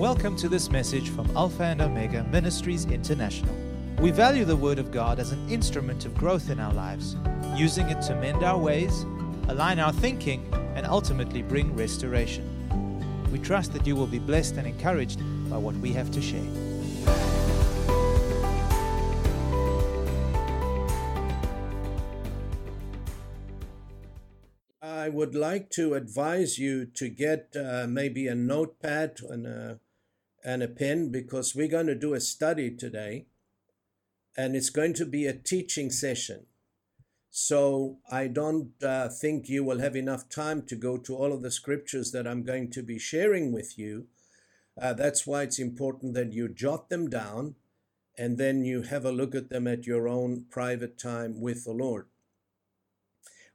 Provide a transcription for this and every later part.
Welcome to this message from Alpha and Omega Ministries International. We value the Word of God as an instrument of growth in our lives, using it to mend our ways, align our thinking, and ultimately bring restoration. We trust that you will be blessed and encouraged by what we have to share. I would like to advise you to get uh, maybe a notepad and a, and a pen because we're going to do a study today and it's going to be a teaching session. So I don't uh, think you will have enough time to go to all of the scriptures that I'm going to be sharing with you. Uh, that's why it's important that you jot them down and then you have a look at them at your own private time with the Lord.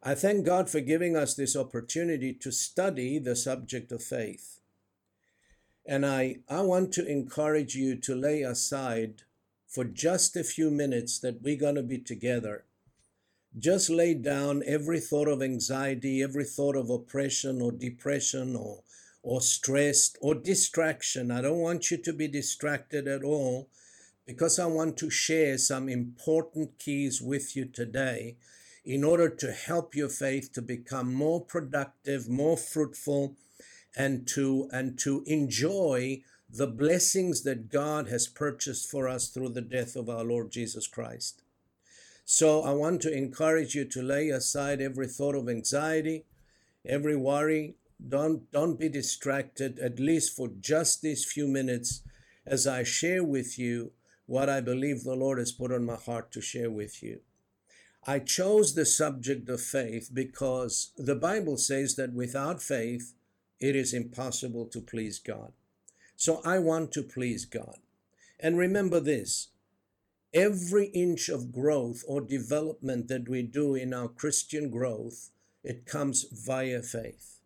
I thank God for giving us this opportunity to study the subject of faith. And I, I want to encourage you to lay aside for just a few minutes that we're going to be together. Just lay down every thought of anxiety, every thought of oppression or depression or, or stress or distraction. I don't want you to be distracted at all because I want to share some important keys with you today in order to help your faith to become more productive, more fruitful, and to and to enjoy the blessings that God has purchased for us through the death of our Lord Jesus Christ. So I want to encourage you to lay aside every thought of anxiety, every worry. Don't don't be distracted at least for just these few minutes as I share with you what I believe the Lord has put on my heart to share with you. I chose the subject of faith because the Bible says that without faith, it is impossible to please God. So I want to please God. And remember this every inch of growth or development that we do in our Christian growth, it comes via faith.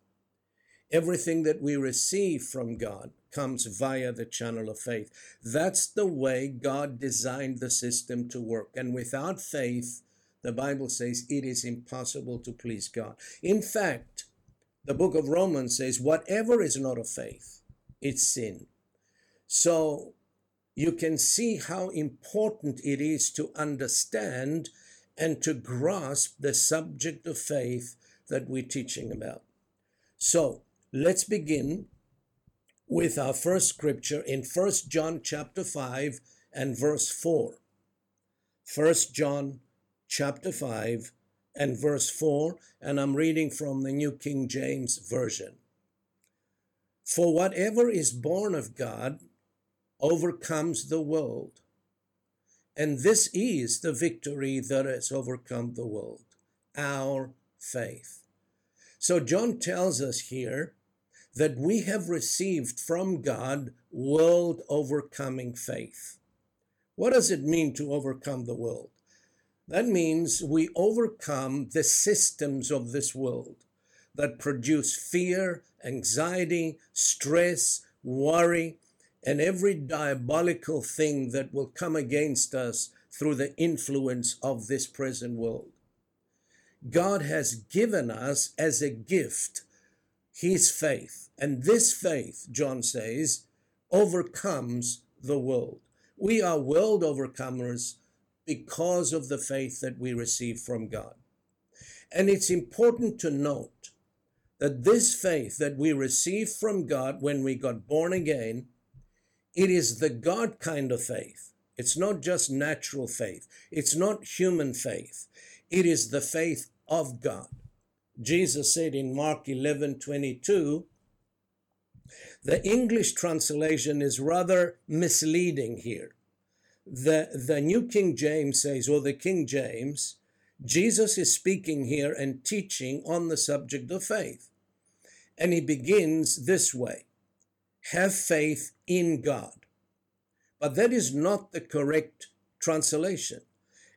Everything that we receive from God comes via the channel of faith. That's the way God designed the system to work. And without faith, the Bible says it is impossible to please God. In fact, the book of Romans says, whatever is not of faith, it's sin. So you can see how important it is to understand and to grasp the subject of faith that we're teaching about. So let's begin with our first scripture in First John chapter 5 and verse 4. First John chapter 5 and verse 4, and I'm reading from the New King James Version. For whatever is born of God overcomes the world. And this is the victory that has overcome the world our faith. So, John tells us here that we have received from God world overcoming faith. What does it mean to overcome the world? That means we overcome the systems of this world that produce fear, anxiety, stress, worry, and every diabolical thing that will come against us through the influence of this present world. God has given us as a gift his faith. And this faith, John says, overcomes the world. We are world overcomers because of the faith that we receive from God. And it's important to note that this faith that we receive from God when we got born again, it is the God kind of faith. It's not just natural faith. It's not human faith. It is the faith of God. Jesus said in Mark 11 22, the English translation is rather misleading here the, the New King James says, or the King James, Jesus is speaking here and teaching on the subject of faith. And he begins this way have faith in God. But that is not the correct translation.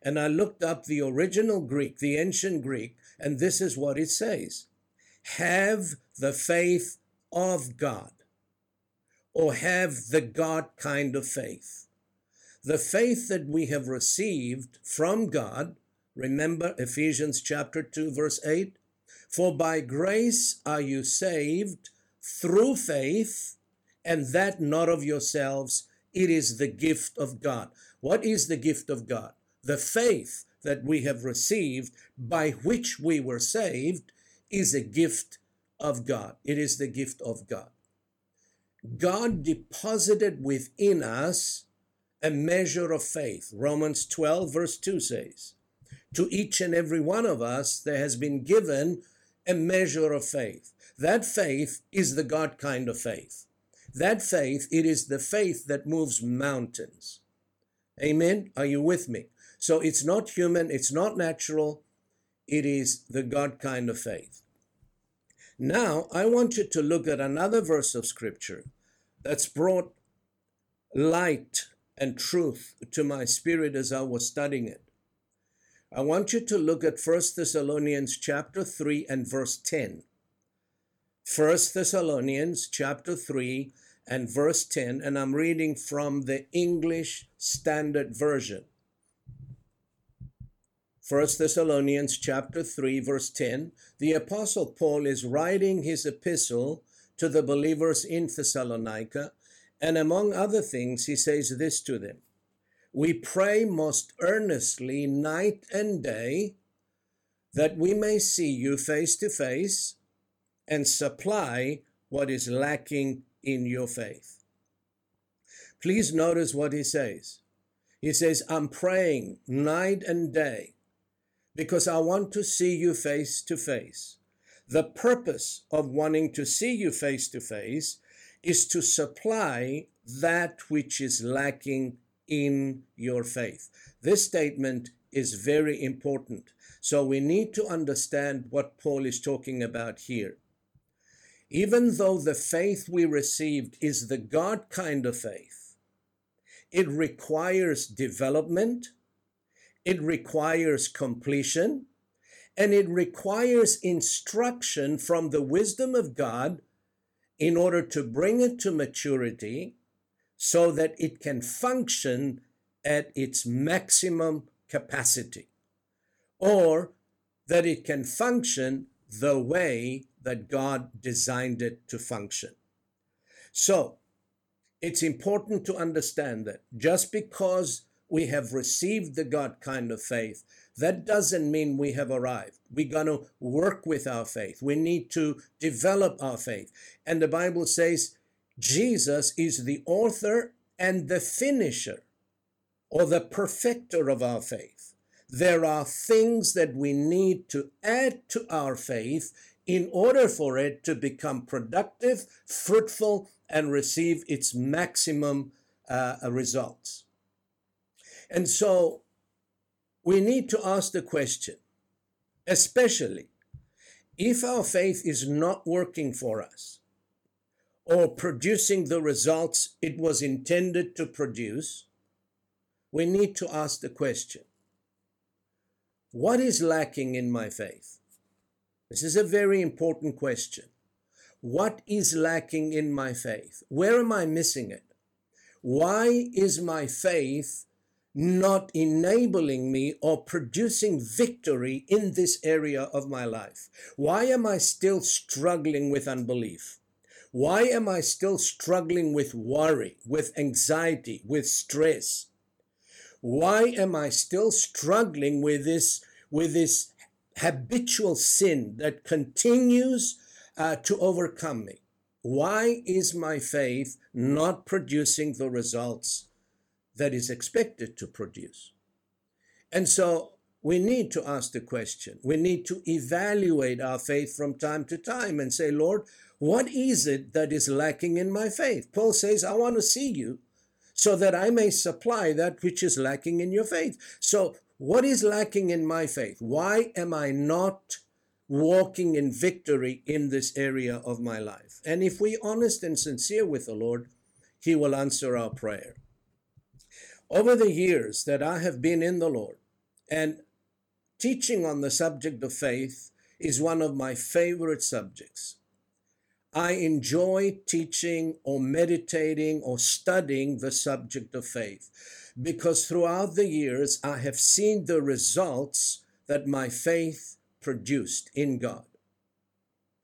And I looked up the original Greek, the ancient Greek, and this is what it says Have the faith of God, or have the God kind of faith. The faith that we have received from God, remember Ephesians chapter 2, verse 8? For by grace are you saved through faith, and that not of yourselves. It is the gift of God. What is the gift of God? The faith that we have received by which we were saved is a gift of God. It is the gift of God. God deposited within us a measure of faith. Romans 12, verse 2 says, To each and every one of us, there has been given a measure of faith. That faith is the God kind of faith. That faith, it is the faith that moves mountains. Amen? Are you with me? So it's not human, it's not natural, it is the God kind of faith. Now, I want you to look at another verse of scripture that's brought light and truth to my spirit as I was studying it. I want you to look at 1 Thessalonians chapter 3 and verse 10. 1 Thessalonians chapter 3 and verse 10, and I'm reading from the English Standard Version. 1 Thessalonians chapter 3 verse 10 the apostle Paul is writing his epistle to the believers in Thessalonica and among other things he says this to them we pray most earnestly night and day that we may see you face to face and supply what is lacking in your faith please notice what he says he says i'm praying night and day because I want to see you face to face. The purpose of wanting to see you face to face is to supply that which is lacking in your faith. This statement is very important. So we need to understand what Paul is talking about here. Even though the faith we received is the God kind of faith, it requires development, it requires completion, and it requires instruction from the wisdom of God in order to bring it to maturity so that it can function at its maximum capacity or that it can function the way that God designed it to function. So, it's important to understand that just because we have received the God kind of faith, that doesn't mean we have arrived. We're going to work with our faith. We need to develop our faith. And the Bible says Jesus is the author and the finisher or the perfecter of our faith. There are things that we need to add to our faith in order for it to become productive, fruitful, and receive its maximum uh, results. And so we need to ask the question, especially if our faith is not working for us or producing the results it was intended to produce, we need to ask the question what is lacking in my faith? This is a very important question. What is lacking in my faith? Where am I missing it? Why is my faith not enabling me or producing victory in this area of my life? Why am I still struggling with unbelief? Why am I still struggling with worry, with anxiety, with stress? Why am I still struggling with this, with this habitual sin that continues uh, to overcome me? Why is my faith not producing the results that is expected to produce. And so we need to ask the question. We need to evaluate our faith from time to time and say, Lord, what is it that is lacking in my faith? Paul says, I want to see you so that I may supply that which is lacking in your faith. So, what is lacking in my faith? Why am I not walking in victory in this area of my life? And if we're honest and sincere with the Lord, He will answer our prayer. Over the years that I have been in the Lord and teaching on the subject of faith is one of my favorite subjects. I enjoy teaching or meditating or studying the subject of faith because throughout the years I have seen the results that my faith produced in God.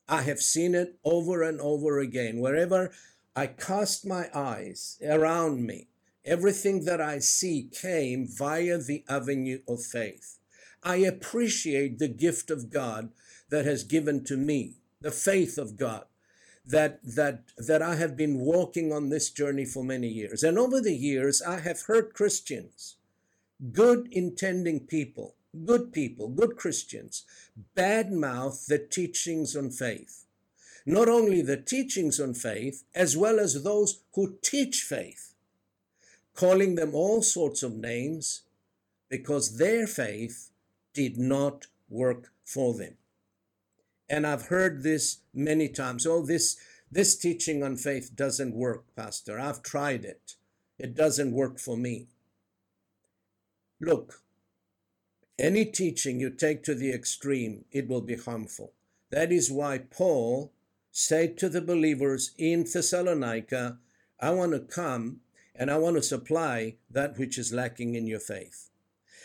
I have seen it over and over again. Wherever I cast my eyes around me. Everything that I see came via the avenue of faith. I appreciate the gift of God that has given to me, the faith of God that that that I have been walking on this journey for many years. And over the years I have heard Christians, good intending people, good people, good Christians, badmouth the teachings on faith. Not only the teachings on faith, as well as those who teach faith, calling them all sorts of names because their faith did not work for them. And I've heard this many times. Oh, this this teaching on faith doesn't work, Pastor. I've tried it. It doesn't work for me. Look, any teaching you take to the extreme, it will be harmful. That is why Paul said to the believers in Thessalonica, I want to come and I want to supply that which is lacking in your faith.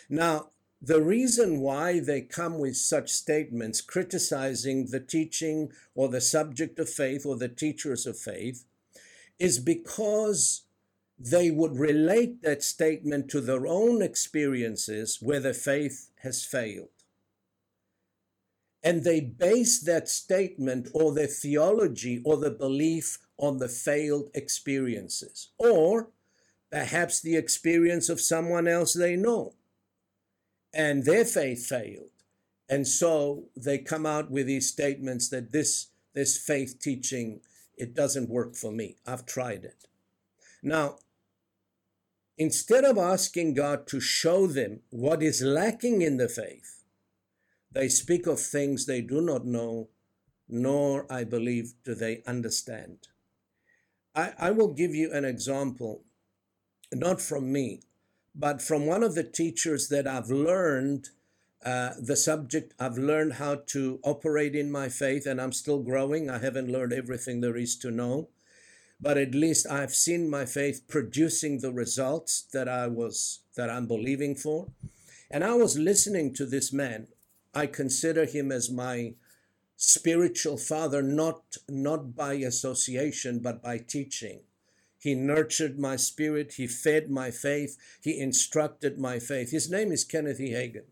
Now, the reason why they come with such statements criticizing the teaching or the subject of faith or the teachers of faith is because they would relate that statement to their own experiences where the faith has failed. And they base that statement or their theology or the belief on the failed experiences, or perhaps the experience of someone else they know and their faith failed. And so they come out with these statements that this, this faith teaching, it doesn't work for me. I've tried it. Now, instead of asking God to show them what is lacking in the faith, they speak of things they do not know, nor, I believe, do they understand. I, I will give you an example, not from me, but from one of the teachers that I've learned uh, the subject, I've learned how to operate in my faith, and I'm still growing. I haven't learned everything there is to know, but at least I've seen my faith producing the results that I was that I'm believing for. And I was listening to this man. I consider him as my spiritual father, not not by association, but by teaching. He nurtured my spirit. He fed my faith. He instructed my faith. His name is Kenneth E. Hagin.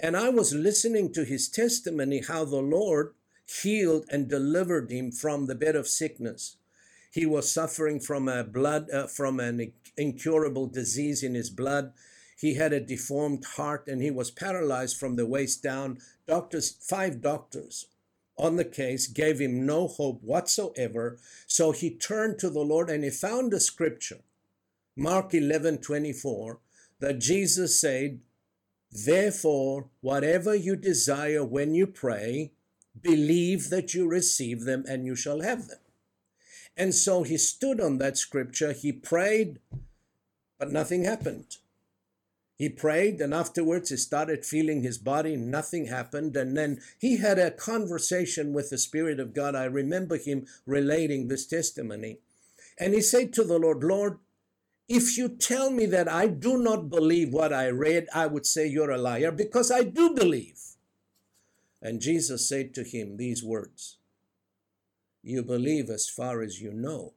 And I was listening to his testimony how the Lord healed and delivered him from the bed of sickness. He was suffering from a blood uh, from an incurable disease in his blood. He had a deformed heart and he was paralyzed from the waist down. Doctors, five doctors on the case, gave him no hope whatsoever. So he turned to the Lord and he found a scripture, Mark 11 24, that Jesus said, Therefore, whatever you desire when you pray, believe that you receive them and you shall have them. And so he stood on that scripture, he prayed, but nothing happened. He prayed, and afterwards he started feeling his body. Nothing happened. And then he had a conversation with the Spirit of God. I remember him relating this testimony. And he said to the Lord, Lord, if you tell me that I do not believe what I read, I would say you're a liar because I do believe. And Jesus said to him these words You believe as far as you know.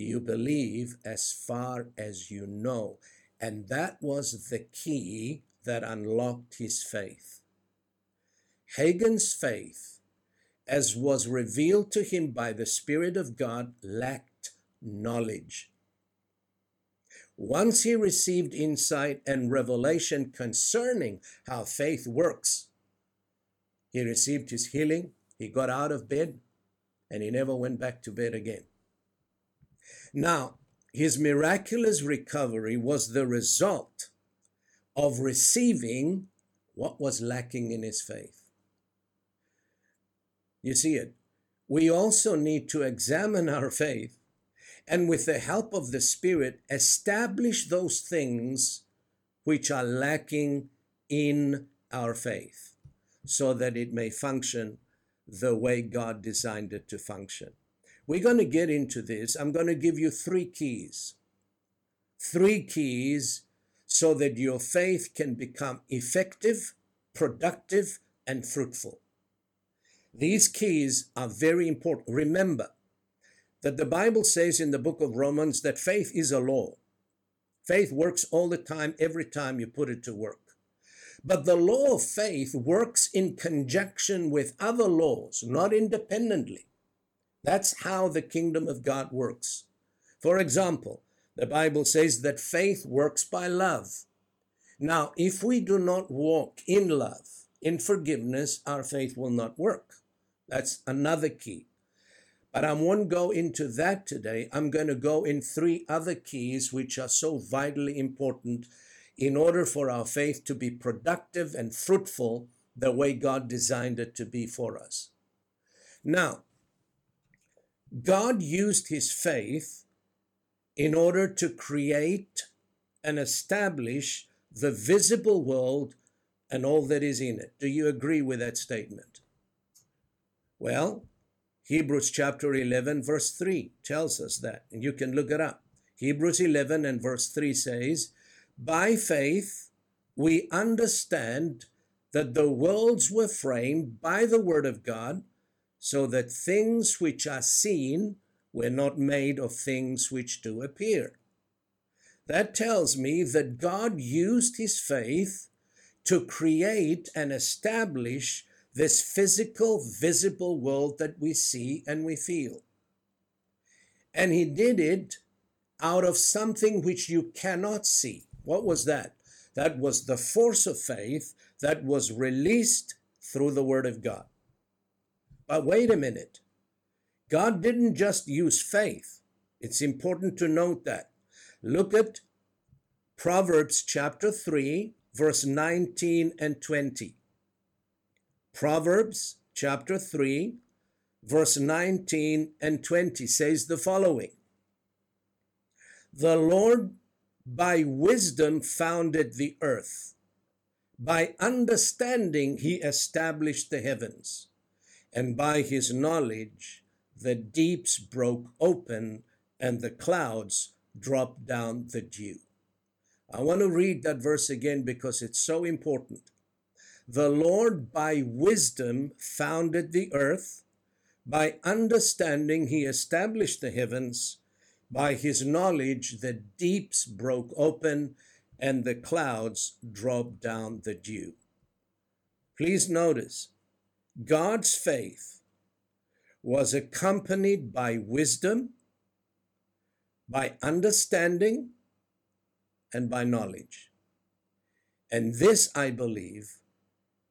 You believe as far as you know. And that was the key that unlocked his faith. Hagin's faith, as was revealed to him by the Spirit of God, lacked knowledge. Once he received insight and revelation concerning how faith works, he received his healing, he got out of bed, and he never went back to bed again. Now, his miraculous recovery was the result of receiving what was lacking in his faith. You see it? We also need to examine our faith and, with the help of the Spirit, establish those things which are lacking in our faith so that it may function the way God designed it to function. We're going to get into this. I'm going to give you three keys. Three keys so that your faith can become effective, productive, and fruitful. These keys are very important. Remember that the Bible says in the book of Romans that faith is a law. Faith works all the time, every time you put it to work. But the law of faith works in conjunction with other laws, not independently. That's how the kingdom of God works. For example, the Bible says that faith works by love. Now, if we do not walk in love, in forgiveness, our faith will not work. That's another key. But I won't go into that today. I'm going to go in three other keys which are so vitally important in order for our faith to be productive and fruitful the way God designed it to be for us. Now, God used his faith in order to create and establish the visible world and all that is in it. Do you agree with that statement? Well, Hebrews chapter 11, verse 3 tells us that, and you can look it up. Hebrews 11 and verse 3 says, By faith we understand that the worlds were framed by the word of God, so that things which are seen were not made of things which do appear. That tells me that God used his faith to create and establish this physical, visible world that we see and we feel. And he did it out of something which you cannot see. What was that? That was the force of faith that was released through the Word of God. But wait a minute. God didn't just use faith. It's important to note that. Look at Proverbs chapter 3, verse 19 and 20. Proverbs chapter 3, verse 19 and 20 says the following The Lord by wisdom founded the earth, by understanding he established the heavens, and by his knowledge the deeps broke open and the clouds dropped down the dew. I want to read that verse again because it's so important. The Lord by wisdom founded the earth, by understanding he established the heavens, by his knowledge the deeps broke open and the clouds dropped down the dew. Please notice, God's faith was accompanied by wisdom, by understanding, and by knowledge. And this, I believe,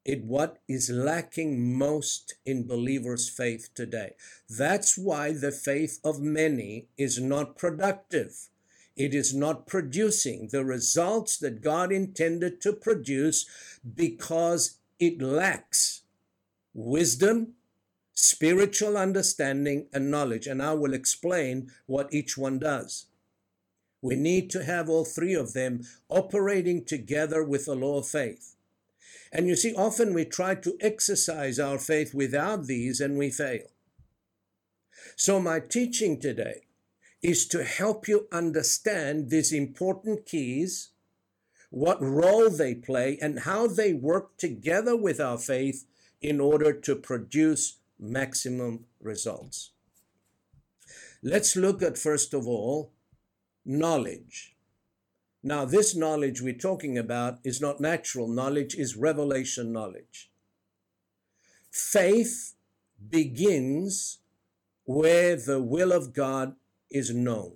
is what is lacking most in believers' faith today. That's why the faith of many is not productive. It is not producing the results that God intended to produce because it lacks wisdom, spiritual understanding, and knowledge. And I will explain what each one does. We need to have all three of them operating together with the law of faith. And you see, often we try to exercise our faith without these and we fail. So, my teaching today is to help you understand these important keys, what role they play, and how they work together with our faith in order to produce maximum results. Let's look at, first of all, knowledge. Now, this knowledge we're talking about is not natural knowledge, is revelation knowledge. Faith begins where the will of God is known.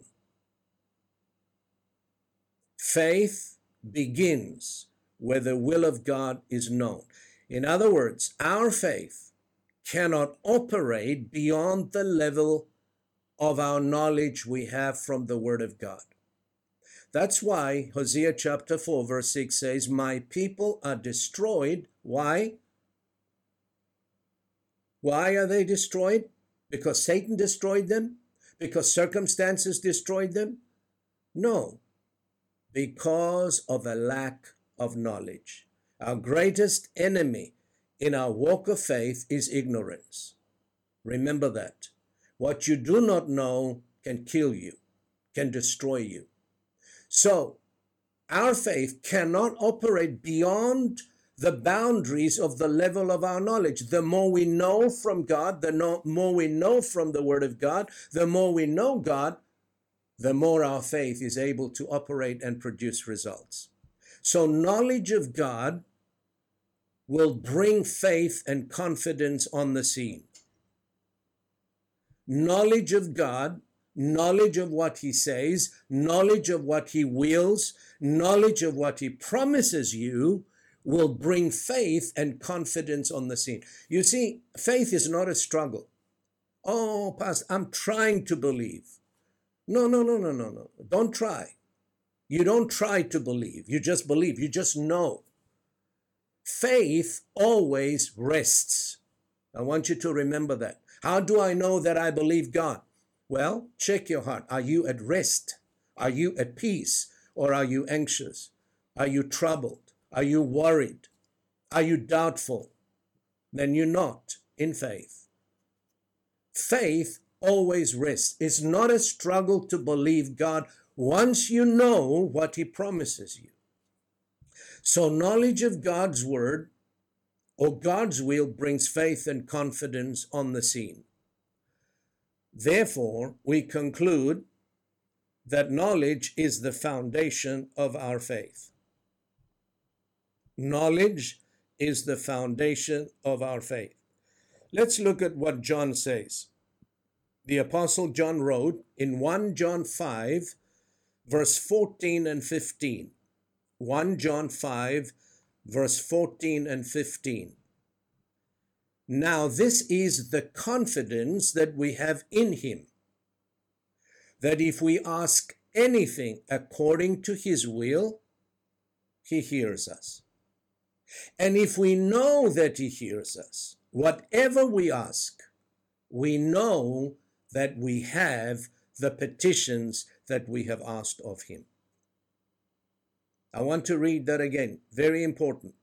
Faith begins where the will of God is known. In other words, our faith cannot operate beyond the level of our knowledge we have from the Word of God. That's why Hosea chapter 4, verse 6 says, My people are destroyed. Why? Why are they destroyed? Because Satan destroyed them? Because circumstances destroyed them? No, because of a lack of knowledge. Our greatest enemy in our walk of faith is ignorance. Remember that. What you do not know can kill you, can destroy you. So, our faith cannot operate beyond the boundaries of the level of our knowledge. The more we know from God, the no, more we know from the Word of God, the more we know God, the more our faith is able to operate and produce results. So, knowledge of God will bring faith and confidence on the scene. Knowledge of God, knowledge of what He says, knowledge of what He wills, knowledge of what He promises you will bring faith and confidence on the scene. You see, faith is not a struggle. Oh, Pastor, I'm trying to believe. No, no, no, no, no, no. Don't try. You don't try to believe. You just believe. You just know. Faith always rests. I want you to remember that. How do I know that I believe God? Well, check your heart. Are you at rest? Are you at peace? Or are you anxious? Are you troubled? Are you worried? Are you doubtful? Then you're not in faith. Faith always rests. It's not a struggle to believe God once you know what He promises you. So, knowledge of God's word or God's will brings faith and confidence on the scene. Therefore, we conclude that knowledge is the foundation of our faith. Knowledge is the foundation of our faith. Let's look at what John says. The Apostle John wrote in 1 John 5, verse 14 and 15. 1 John 5, verse 14 and 15. Now, this is the confidence that we have in Him, that if we ask anything according to His will, He hears us. And if we know that He hears us, whatever we ask, we know that we have the petitions that we have asked of Him. I want to read that again. Very important.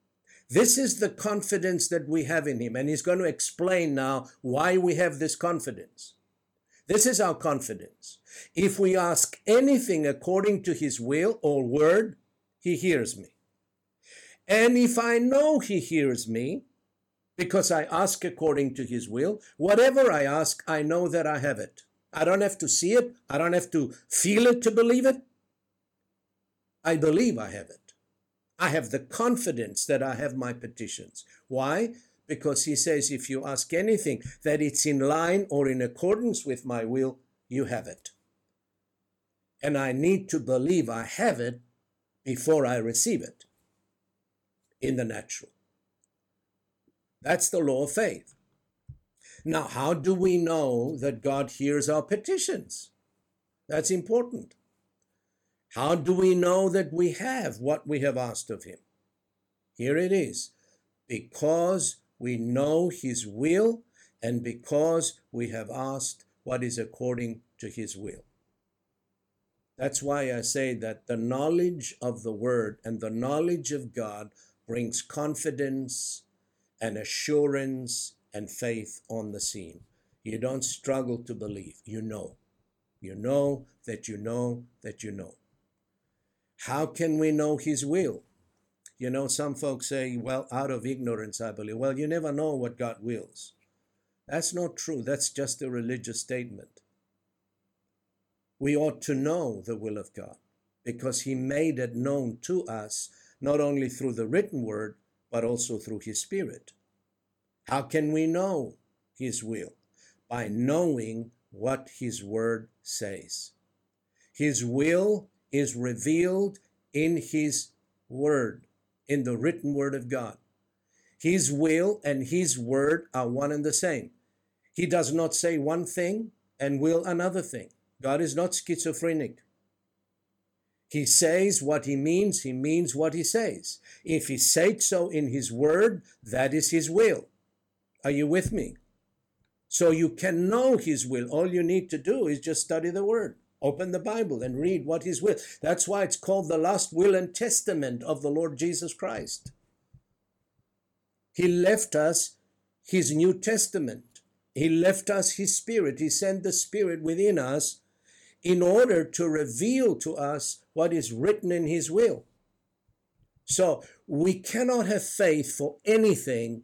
This is the confidence that we have in Him. And He's going to explain now why we have this confidence. This is our confidence. If we ask anything according to His will or word, He hears me. And if I know he hears me, because I ask according to his will, whatever I ask, I know that I have it. I don't have to see it. I don't have to feel it to believe it. I believe I have it. I have the confidence that I have my petitions. Why? Because he says, if you ask anything that it's in line or in accordance with my will, you have it. And I need to believe I have it before I receive it in the natural. That's the law of faith. Now, how do we know that God hears our petitions? That's important. How do we know that we have what we have asked of Him? Here it is because we know His will and because we have asked what is according to His will. That's why I say that the knowledge of the Word and the knowledge of God brings confidence and assurance and faith on the scene. You don't struggle to believe, you know. You know that you know that you know. How can we know His will? You know, some folks say, well, out of ignorance, I believe. Well, you never know what God wills. That's not true. That's just a religious statement. We ought to know the will of God because He made it known to us not only through the written word, but also through His Spirit. How can we know His will? By knowing what His word says. His will is revealed in His word, in the written word of God. His will and His word are one and the same. He does not say one thing and will another thing. God is not schizophrenic. He says what he means, he means what he says. If he said so in his word, that is his will. Are you with me? So you can know his will. All you need to do is just study the word. Open the Bible and read what his will. That's why it's called the last will and testament of the Lord Jesus Christ. He left us his New Testament. He left us his spirit. He sent the spirit within us in order to reveal to us what is written in His will. So we cannot have faith for anything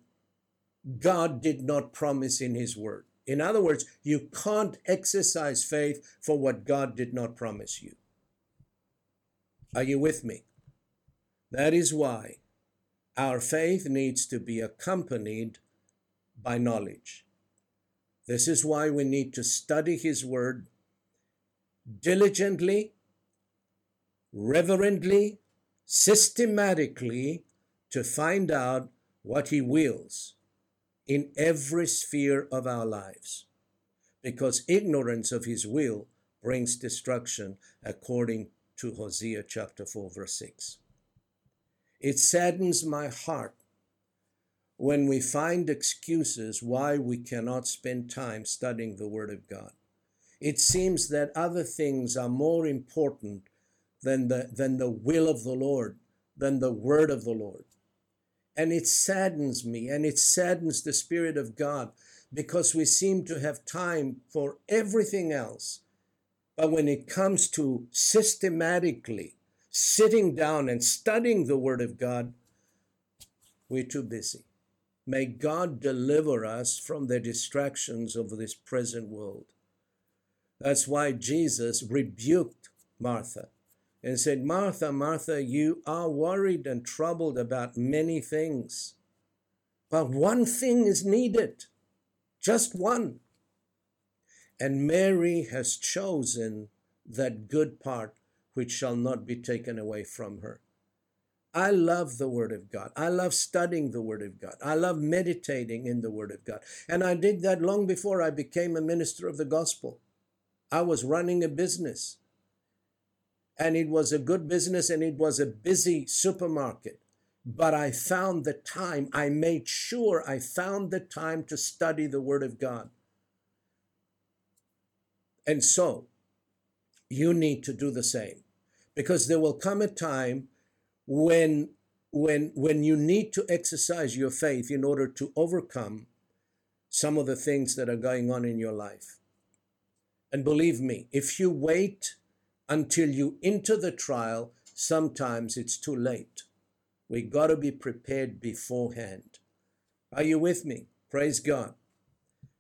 God did not promise in His Word. In other words, you can't exercise faith for what God did not promise you. Are you with me? That is why our faith needs to be accompanied by knowledge. This is why we need to study His Word diligently, reverently, systematically to find out what He wills in every sphere of our lives. Because ignorance of His will brings destruction, according to Hosea chapter 4, verse 6. It saddens my heart when we find excuses why we cannot spend time studying the Word of God. It seems that other things are more important than the, than the will of the Lord, than the Word of the Lord. And it saddens me and it saddens the Spirit of God because we seem to have time for everything else. But when it comes to systematically sitting down and studying the Word of God, we're too busy. May God deliver us from the distractions of this present world. That's why Jesus rebuked Martha and said, Martha, Martha, you are worried and troubled about many things, but one thing is needed, just one. And Mary has chosen that good part which shall not be taken away from her. I love the Word of God. I love studying the Word of God. I love meditating in the Word of God. And I did that long before I became a minister of the gospel. I was running a business. And it was a good business and it was a busy supermarket. But I found the time, I made sure I found the time to study the Word of God. And so, you need to do the same because there will come a time when when when you need to exercise your faith in order to overcome some of the things that are going on in your life and believe me if you wait until you enter the trial sometimes it's too late. We got to be prepared beforehand. Are you with me? Praise god.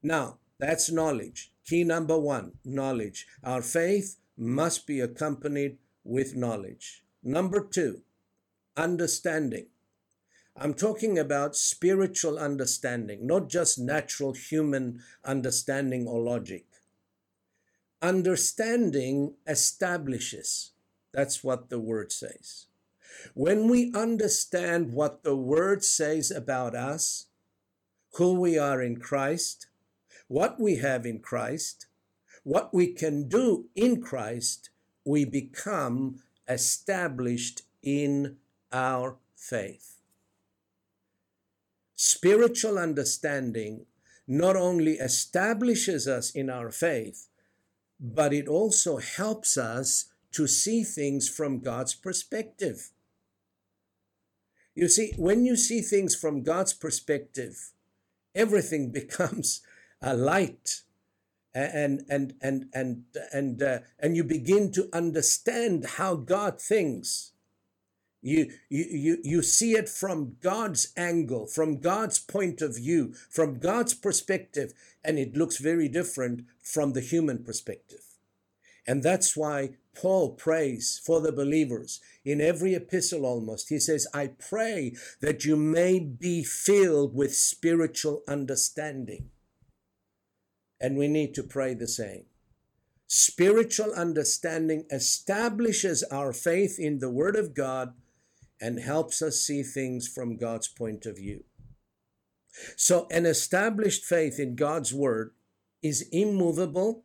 Now that's knowledge. Key number 1 knowledge. Our faith must be accompanied with knowledge. Number 2 understanding. I'm talking about spiritual understanding, not just natural human understanding or logic. Understanding establishes. That's what the word says. When we understand what the word says about us, who we are in Christ, what we have in Christ, what we can do in Christ, we become established in our faith. Spiritual understanding not only establishes us in our faith, but it also helps us to see things from God's perspective. You see, when you see things from God's perspective, everything becomes a light and and and and and uh, and you begin to understand how God thinks you, you, you see it from God's angle, from God's point of view, from God's perspective, and it looks very different from the human perspective. And that's why Paul prays for the believers in every epistle almost. He says, I pray that you may be filled with spiritual understanding. And we need to pray the same. Spiritual understanding establishes our faith in the Word of God and helps us see things from God's point of view. So, an established faith in God's word is immovable,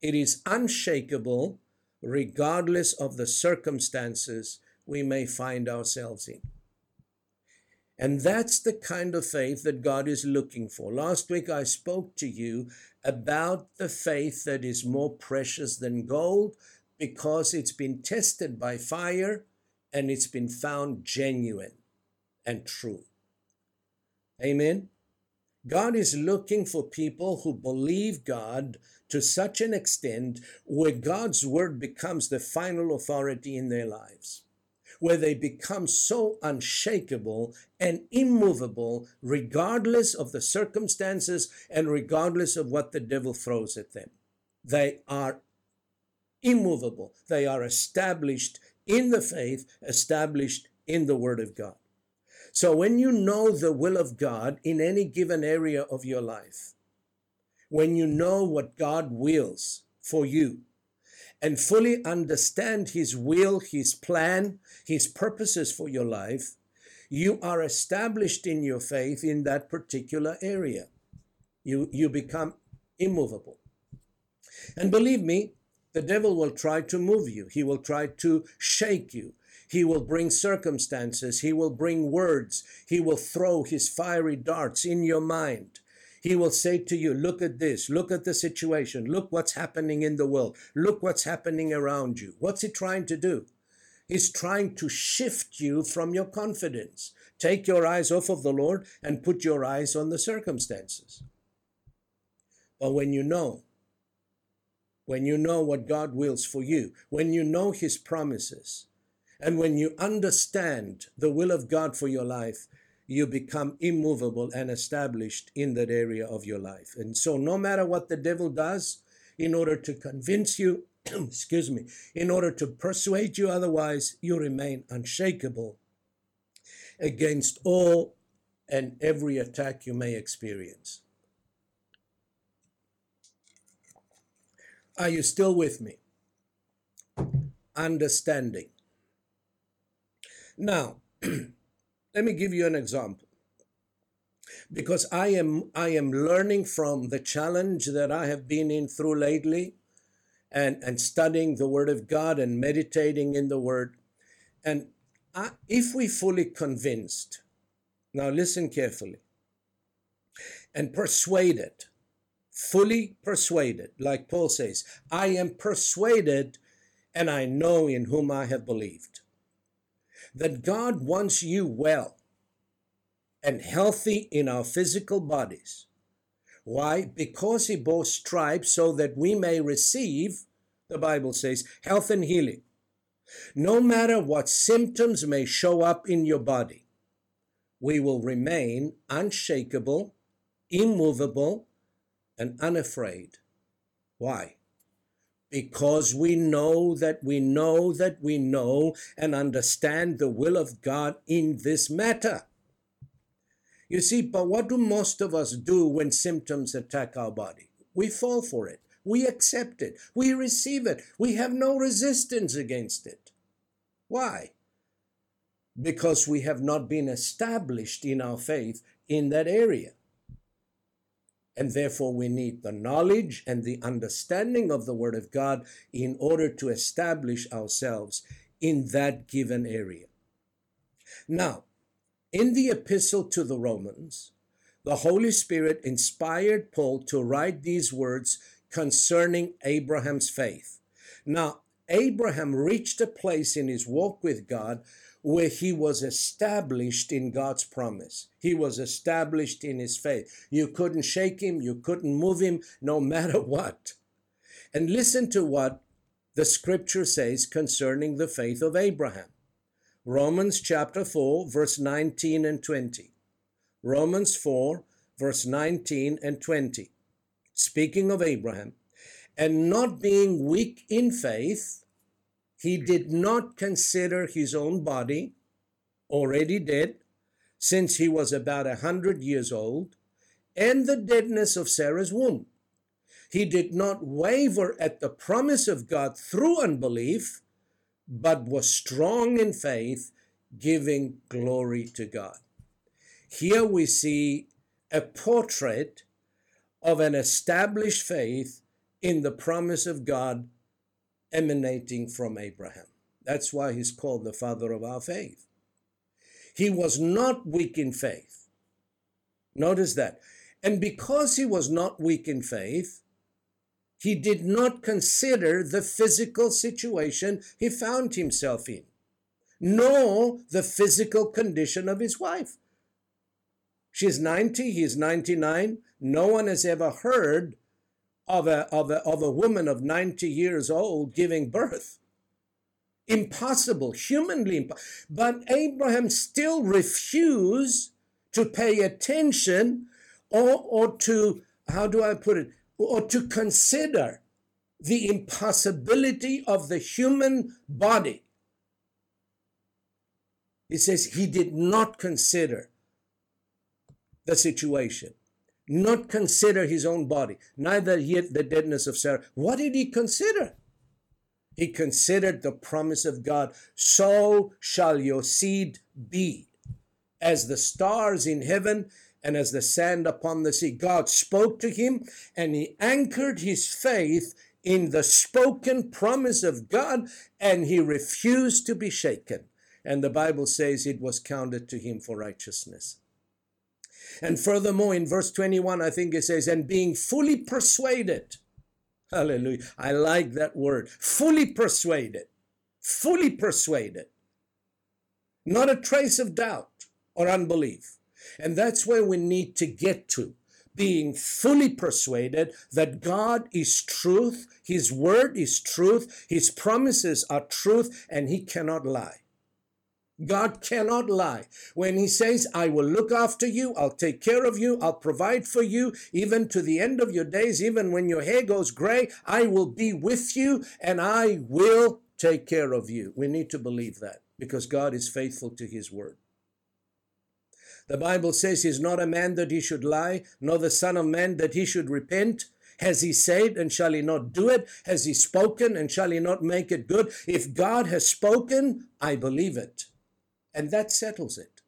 it is unshakable, regardless of the circumstances we may find ourselves in. And that's the kind of faith that God is looking for. Last week I spoke to you about the faith that is more precious than gold because it's been tested by fire and it's been found genuine and true. Amen. God is looking for people who believe God to such an extent where God's word becomes the final authority in their lives, where they become so unshakable and immovable, regardless of the circumstances and regardless of what the devil throws at them. They are immovable, they are established in the faith, established in the Word of God. So when you know the will of God in any given area of your life, when you know what God wills for you, and fully understand His will, His plan, His purposes for your life, you are established in your faith in that particular area. You, you become immovable. And believe me, the devil will try to move you, he will try to shake you. He will bring circumstances. He will bring words. He will throw his fiery darts in your mind. He will say to you, Look at this. Look at the situation. Look what's happening in the world. Look what's happening around you. What's he trying to do? He's trying to shift you from your confidence. Take your eyes off of the Lord and put your eyes on the circumstances. But when you know, when you know what God wills for you, when you know His promises, and when you understand the will of God for your life, you become immovable and established in that area of your life. And so, no matter what the devil does, in order to convince you, excuse me, in order to persuade you otherwise, you remain unshakable against all and every attack you may experience. Are you still with me? Understanding. Now, Let me give you an example. Because I am I am learning from the challenge that I have been in through lately and, and studying the Word of God and meditating in the Word. And I, if we fully convinced, now listen carefully, and persuaded, fully persuaded, like Paul says, I am persuaded and I know in whom I have believed that God wants you well and healthy in our physical bodies. Why? Because he bore stripes so that we may receive, the Bible says, health and healing. No matter what symptoms may show up in your body, we will remain unshakable, immovable, and unafraid. Why? because we know that we know that we know and understand the will of God in this matter. You see, but what do most of us do when symptoms attack our body? We fall for it. We accept it. We receive it. We have no resistance against it. Why? Because we have not been established in our faith in that area. And therefore, we need the knowledge and the understanding of the Word of God in order to establish ourselves in that given area. Now, in the epistle to the Romans, the Holy Spirit inspired Paul to write these words concerning Abraham's faith. Now, Abraham reached a place in his walk with God where he was established in God's promise. He was established in his faith. You couldn't shake him, you couldn't move him, no matter what. And listen to what the scripture says concerning the faith of Abraham. Romans chapter 4, verse 19 and 20. Romans 4, verse 19 and 20. Speaking of Abraham, and not being weak in faith, he did not consider his own body already dead, since he was about a hundred years old, and the deadness of Sarah's womb. He did not waver at the promise of God through unbelief, but was strong in faith, giving glory to God. Here we see a portrait of an established faith in the promise of God emanating from Abraham. That's why he's called the father of our faith. He was not weak in faith. Notice that. And because he was not weak in faith, he did not consider the physical situation he found himself in, nor the physical condition of his wife. She's 90, he's 99. No one has ever heard of a, of a, of a woman of 90 years old giving birth. impossible, humanly impossible. But Abraham still refused to pay attention or, or to, how do I put it, or to consider the impossibility of the human body. He says he did not consider the situation, not consider his own body, neither yet the deadness of Sarah. What did he consider? He considered the promise of God, so shall your seed be, as the stars in heaven and as the sand upon the sea. God spoke to him and he anchored his faith in the spoken promise of God and he refused to be shaken. And the Bible says it was counted to him for righteousness. And furthermore, in verse 21, I think it says, and being fully persuaded. Hallelujah. I like that word. Fully persuaded. Fully persuaded. Not a trace of doubt or unbelief. And that's where we need to get to. Being fully persuaded that God is truth, His word is truth, His promises are truth, and He cannot lie. God cannot lie. When He says, I will look after you, I'll take care of you, I'll provide for you, even to the end of your days, even when your hair goes gray, I will be with you and I will take care of you. We need to believe that because God is faithful to His word. The Bible says He's not a man that He should lie, nor the Son of Man that He should repent. Has he said and shall he not do it? Has he spoken and shall he not make it good? If God has spoken, I believe it. And that settles it.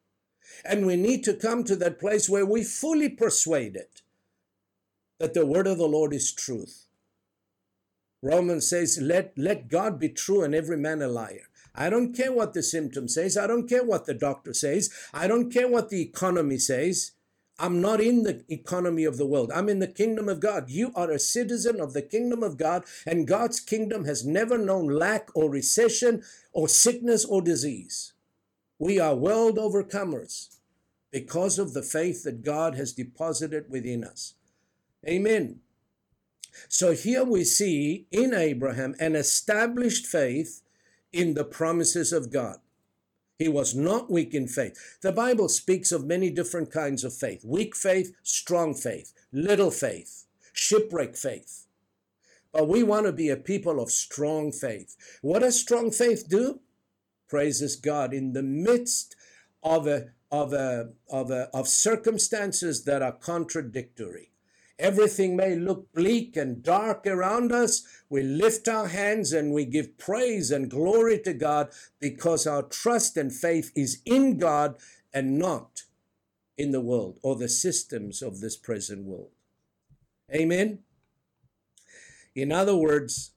And we need to come to that place where we fully persuaded that the word of the Lord is truth. Romans says, let, let God be true and every man a liar. I don't care what the symptom says. I don't care what the doctor says. I don't care what the economy says. I'm not in the economy of the world. I'm in the kingdom of God. You are a citizen of the kingdom of God, and God's kingdom has never known lack or recession or sickness or disease. We are world overcomers because of the faith that God has deposited within us. Amen. So here we see in Abraham an established faith in the promises of God. He was not weak in faith. The Bible speaks of many different kinds of faith weak faith, strong faith, little faith, shipwreck faith. But we want to be a people of strong faith. What does strong faith do? Praises God in the midst of a of a of a of circumstances that are contradictory. Everything may look bleak and dark around us. We lift our hands and we give praise and glory to God because our trust and faith is in God and not in the world or the systems of this present world. Amen. In other words,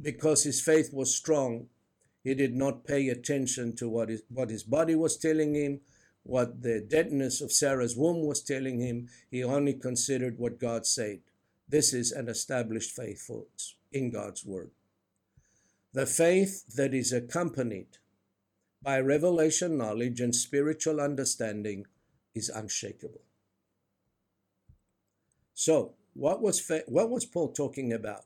because his faith was strong, he did not pay attention to what his, what his body was telling him, what the deadness of Sarah's womb was telling him. He only considered what God said. This is an established faith in God's word. The faith that is accompanied by revelation knowledge and spiritual understanding is unshakable. So, what was what was Paul talking about?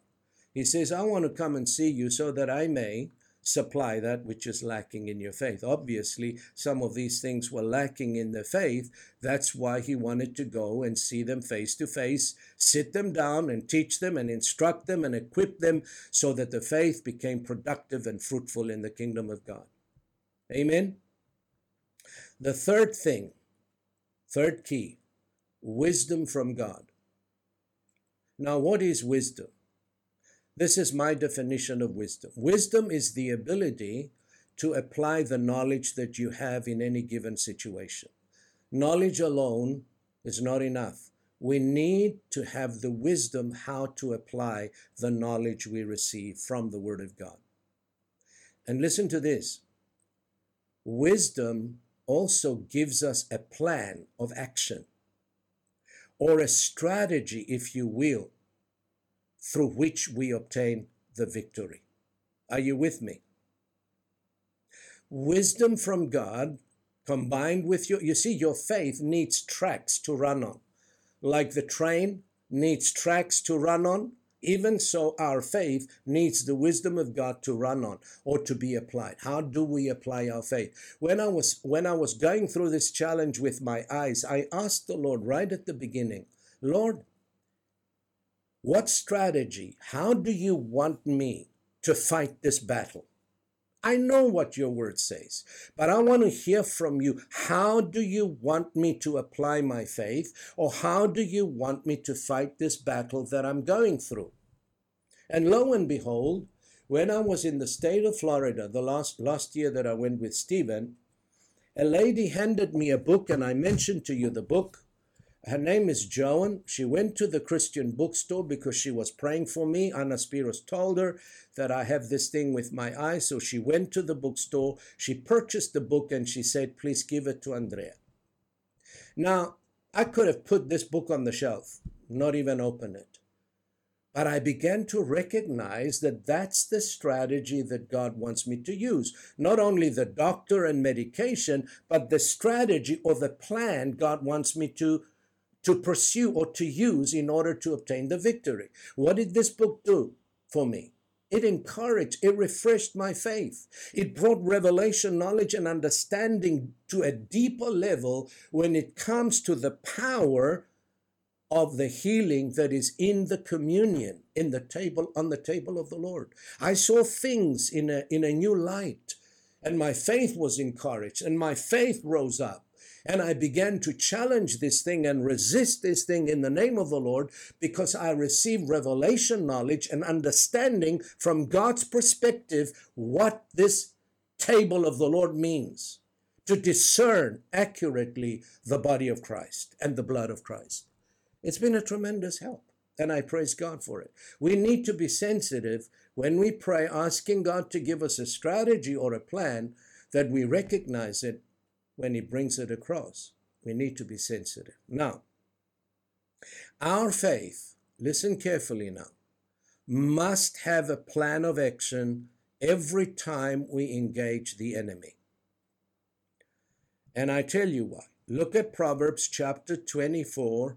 He says, "I want to come and see you so that I may supply that which is lacking in your faith. Obviously, some of these things were lacking in their faith. That's why he wanted to go and see them face to face, sit them down and teach them and instruct them and equip them so that the faith became productive and fruitful in the kingdom of God. Amen. The third thing, third key, wisdom from God. Now, what is wisdom? This is my definition of wisdom. Wisdom is the ability to apply the knowledge that you have in any given situation. Knowledge alone is not enough. We need to have the wisdom how to apply the knowledge we receive from the Word of God. And listen to this wisdom also gives us a plan of action or a strategy, if you will, through which we obtain the victory. Are you with me? Wisdom from God combined with your, you see, your faith needs tracks to run on. Like the train needs tracks to run on, Even so, our faith needs the wisdom of God to run on or to be applied. How do we apply our faith? When I was when I was going through this challenge with my eyes, I asked the Lord right at the beginning, Lord, what strategy? How do you want me to fight this battle? I know what your word says, but I want to hear from you. How do you want me to apply my faith, or how do you want me to fight this battle that I'm going through? And lo and behold, when I was in the state of Florida, the last, last year that I went with Stephen, a lady handed me a book, and I mentioned to you the book. Her name is Joan. She went to the Christian bookstore because she was praying for me. Anna Spiros told her that I have this thing with my eye. So she went to the bookstore. She purchased the book and she said, please give it to Andrea. Now, I could have put this book on the shelf, not even open it. But I began to recognize that that's the strategy that God wants me to use. Not only the doctor and medication, but the strategy or the plan God wants me to to pursue or to use in order to obtain the victory. What did this book do for me? It encouraged, it refreshed my faith. It brought revelation, knowledge, and understanding to a deeper level when it comes to the power of the healing that is in the communion, in the table, on the table of the Lord. I saw things in a, in a new light, and my faith was encouraged, and my faith rose up. And I began to challenge this thing and resist this thing in the name of the Lord because I received revelation knowledge and understanding from God's perspective what this table of the Lord means to discern accurately the body of Christ and the blood of Christ. It's been a tremendous help, and I praise God for it. We need to be sensitive when we pray, asking God to give us a strategy or a plan that we recognize it when he brings it across. We need to be sensitive. Now, our faith, listen carefully now, must have a plan of action every time we engage the enemy. And I tell you why. Look at Proverbs chapter 24,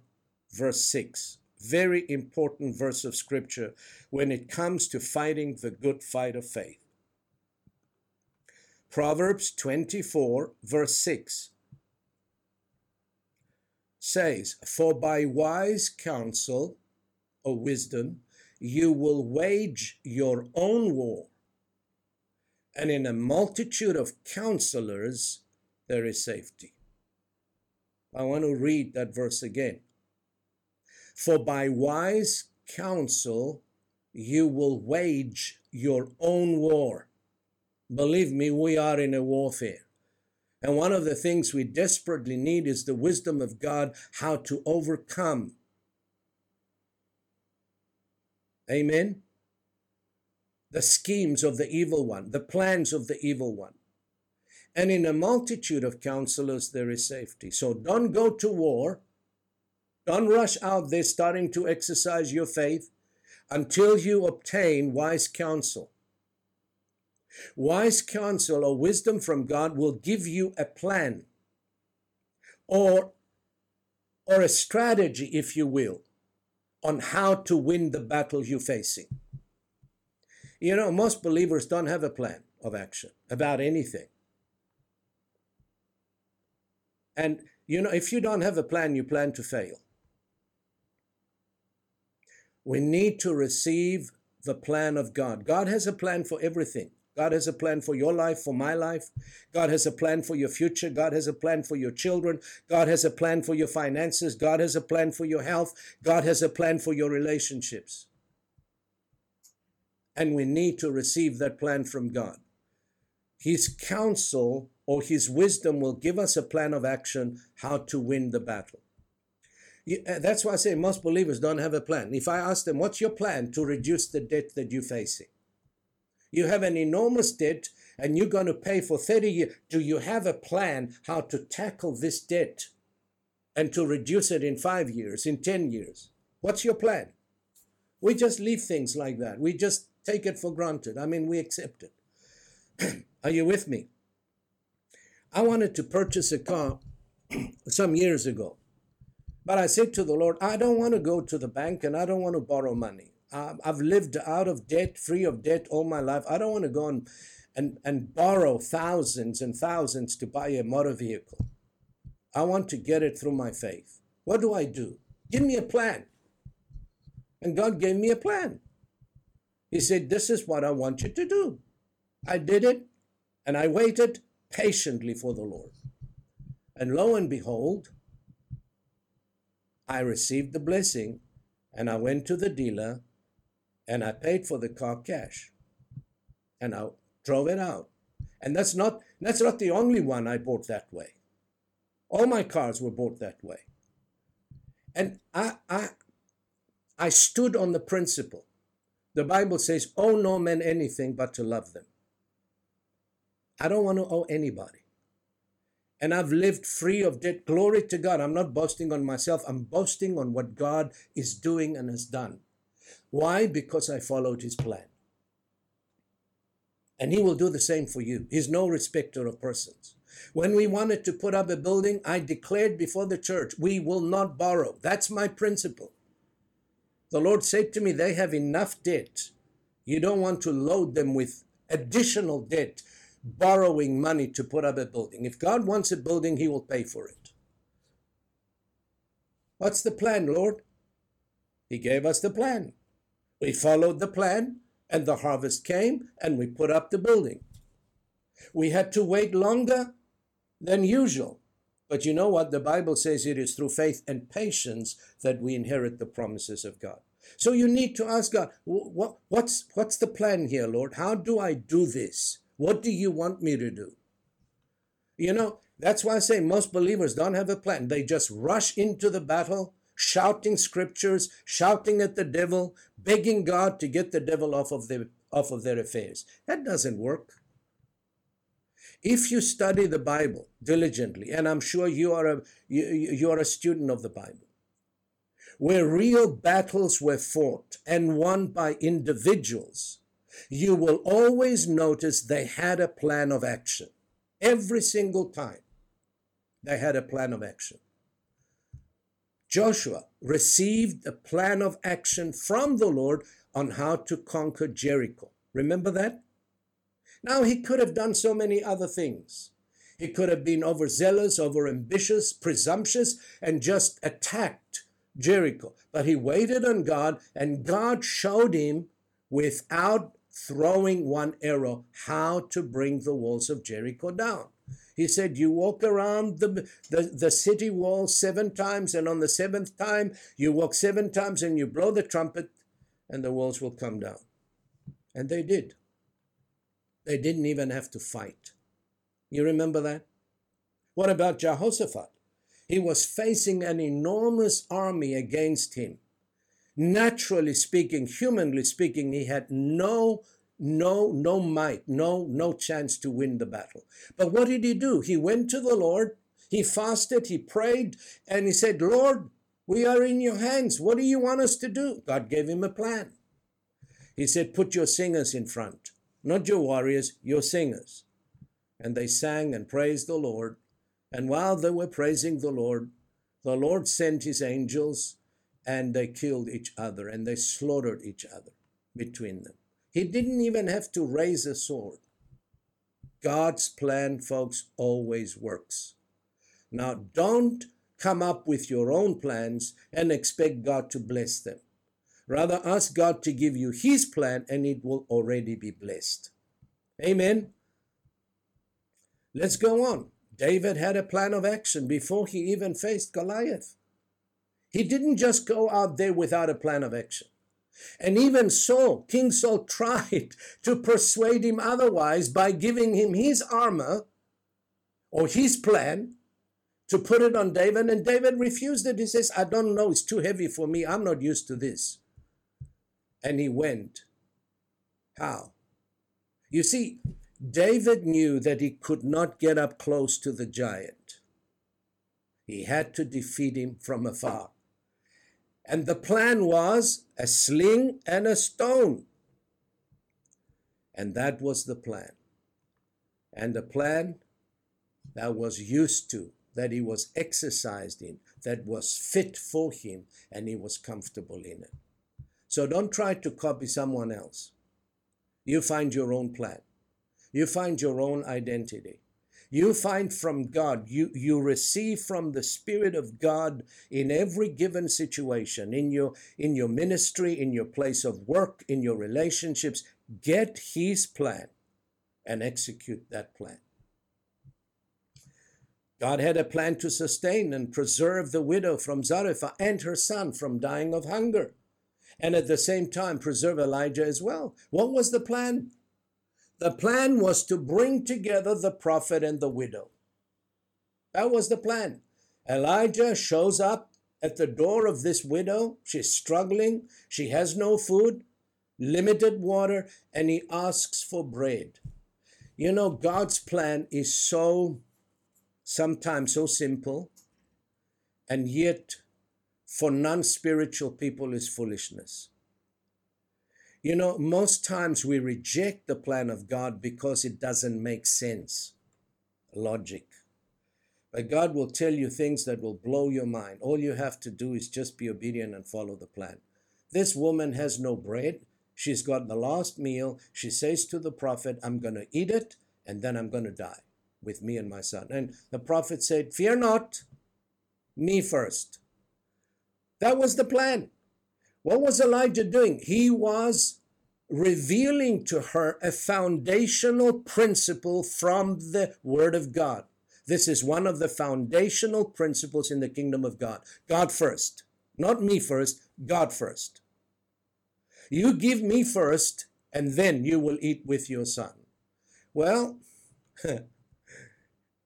verse 6. Very important verse of scripture when it comes to fighting the good fight of faith. Proverbs 24, verse 6 says, For by wise counsel or wisdom you will wage your own war, and in a multitude of counselors there is safety. I want to read that verse again. For by wise counsel you will wage your own war Believe me, we are in a warfare. And one of the things we desperately need is the wisdom of God how to overcome. Amen. The schemes of the evil one, the plans of the evil one. And in a multitude of counselors, there is safety. So don't go to war. Don't rush out there starting to exercise your faith until you obtain wise counsel. Wise counsel or wisdom from God will give you a plan or, or a strategy, if you will, on how to win the battle you're facing. You know, most believers don't have a plan of action about anything. And, you know, if you don't have a plan, you plan to fail. We need to receive the plan of God. God has a plan for everything. God has a plan for your life, for my life. God has a plan for your future. God has a plan for your children. God has a plan for your finances. God has a plan for your health. God has a plan for your relationships. And we need to receive that plan from God. His counsel or His wisdom will give us a plan of action how to win the battle. Uh, that's why I say most believers don't have a plan. If I ask them, What's your plan to reduce the debt that you're facing? You have an enormous debt and you're going to pay for 30 years. Do you have a plan how to tackle this debt and to reduce it in five years, in 10 years? What's your plan? We just leave things like that. We just take it for granted. I mean, we accept it. Are you with me? I wanted to purchase a car some years ago, but I said to the Lord, I don't want to go to the bank and I don't want to borrow money. I've lived out of debt, free of debt all my life. I don't want to go and, and, and borrow thousands and thousands to buy a motor vehicle. I want to get it through my faith. What do I do? Give me a plan. And God gave me a plan. He said, This is what I want you to do. I did it, and I waited patiently for the Lord. And lo and behold, I received the blessing, and I went to the dealer and I paid for the car cash. And I drove it out. And that's not that's not the only one I bought that way. All my cars were bought that way. And I I I stood on the principle. The Bible says, owe no man anything but to love them. I don't want to owe anybody. And I've lived free of debt. Glory to God. I'm not boasting on myself. I'm boasting on what God is doing and has done. Why? Because I followed his plan. And he will do the same for you. He's no respecter of persons. When we wanted to put up a building, I declared before the church, we will not borrow. That's my principle. The Lord said to me, they have enough debt. You don't want to load them with additional debt, borrowing money to put up a building. If God wants a building, He will pay for it. What's the plan, Lord? He gave us the plan. We followed the plan, and the harvest came, and we put up the building. We had to wait longer than usual. But you know what? The Bible says it is through faith and patience that we inherit the promises of God. So you need to ask God, what, what's, what's the plan here, Lord? How do I do this? What do you want me to do? You know, that's why I say most believers don't have a plan. They just rush into the battle, shouting scriptures, shouting at the devil, begging God to get the devil off of their, off of their affairs. That doesn't work. If you study the Bible diligently, and I'm sure you are a, you, you are a student of the Bible, where real battles were fought and won by individuals, you will always notice they had a plan of action. Every single time, they had a plan of action. Joshua received a plan of action from the Lord on how to conquer Jericho. Remember that? Now, he could have done so many other things. He could have been overzealous, overambitious, presumptuous, and just attacked Jericho. But he waited on God, and God showed him without throwing one arrow how to bring the walls of Jericho down. He said, You walk around the, the, the city wall seven times, and on the seventh time, you walk seven times and you blow the trumpet, and the walls will come down. And they did. They didn't even have to fight. You remember that? What about Jehoshaphat? He was facing an enormous army against him. Naturally speaking, humanly speaking, he had no no no might no no chance to win the battle. But what did he do? He went to the lord he fasted he prayed and he said lord we are in your hands. What do you want us to do? God gave him a plan. He said put your singers in front not your warriors your singers. And they sang and praised the lord. And while they were praising the lord the lord sent his angels and they killed each other and they slaughtered each other between them he didn't even have to raise a sword. God's plan, folks, always works. Now, don't come up with your own plans and expect God to bless them. Rather, ask God to give you His plan and it will already be blessed. Amen. Let's go on. David had a plan of action before he even faced Goliath. He didn't just go out there without a plan of action. And even so, King Saul, tried to persuade him otherwise by giving him his armor or his plan to put it on David. And David refused it. He says, I don't know, it's too heavy for me. I'm not used to this. And he went. How? You see, David knew that he could not get up close to the giant. He had to defeat him from afar. And the plan was a sling and a stone. And that was the plan. And the plan that was used to, that he was exercised in, that was fit for him, and he was comfortable in it. So don't try to copy someone else. You find your own plan. You find your own identity. You find from God, you, you receive from the Spirit of God in every given situation, in your, in your ministry, in your place of work, in your relationships. Get His plan and execute that plan. God had a plan to sustain and preserve the widow from Zarephath and her son from dying of hunger, and at the same time preserve Elijah as well. What was the plan? The plan was to bring together the prophet and the widow. That was the plan. Elijah shows up at the door of this widow. She's struggling. She has no food, limited water, and he asks for bread. You know, God's plan is so sometimes so simple, and yet for non spiritual people is foolishness. You know, most times we reject the plan of God because it doesn't make sense, logic. But God will tell you things that will blow your mind. All you have to do is just be obedient and follow the plan. This woman has no bread. She's got the last meal. She says to the prophet, I'm going to eat it and then I'm going to die with me and my son. And the prophet said, Fear not, me first. That was the plan. What was Elijah doing? He was revealing to her a foundational principle from the Word of God. This is one of the foundational principles in the kingdom of God. God first. Not me first, God first. You give me first, and then you will eat with your son. Well,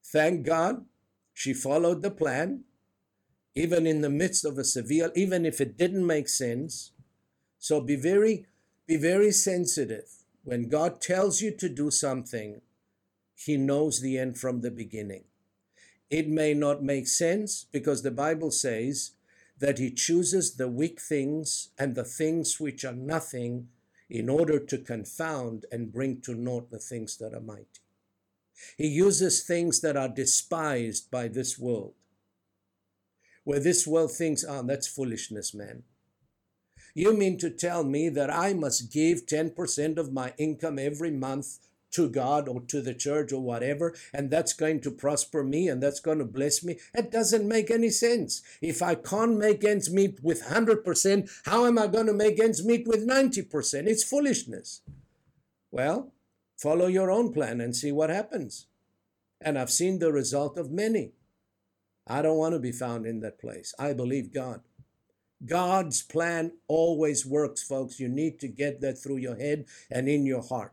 Thank God she followed the plan, even in the midst of a severe, even if it didn't make sense. So be very, be very sensitive. When God tells you to do something, He knows the end from the beginning. It may not make sense because the Bible says that He chooses the weak things and the things which are nothing in order to confound and bring to naught the things that are mighty. He uses things that are despised by this world. Where this world thinks, oh, that's foolishness, man. You mean to tell me that I must give 10% of my income every month to God or to the church or whatever, and that's going to prosper me and that's going to bless me? It doesn't make any sense. If I can't make ends meet with 100%, how am I going to make ends meet with 90%? It's foolishness. Well, Follow your own plan and see what happens. And I've seen the result of many. I don't want to be found in that place. I believe God. God's plan always works, folks. You need to get that through your head and in your heart.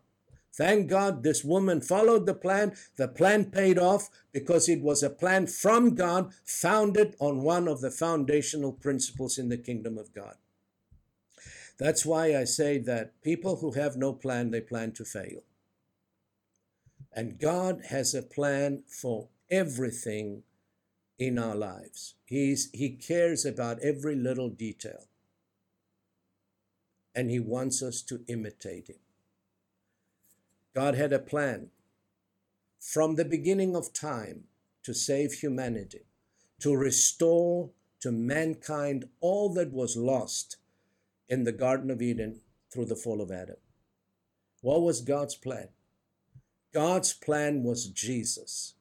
Thank God this woman followed the plan. The plan paid off because it was a plan from God, founded on one of the foundational principles in the kingdom of God. That's why I say that people who have no plan, they plan to fail. And God has a plan for everything in our lives. He's, he cares about every little detail. And He wants us to imitate Him. God had a plan from the beginning of time to save humanity, to restore to mankind all that was lost in the Garden of Eden through the fall of Adam. What was God's plan? God's plan was Jesus.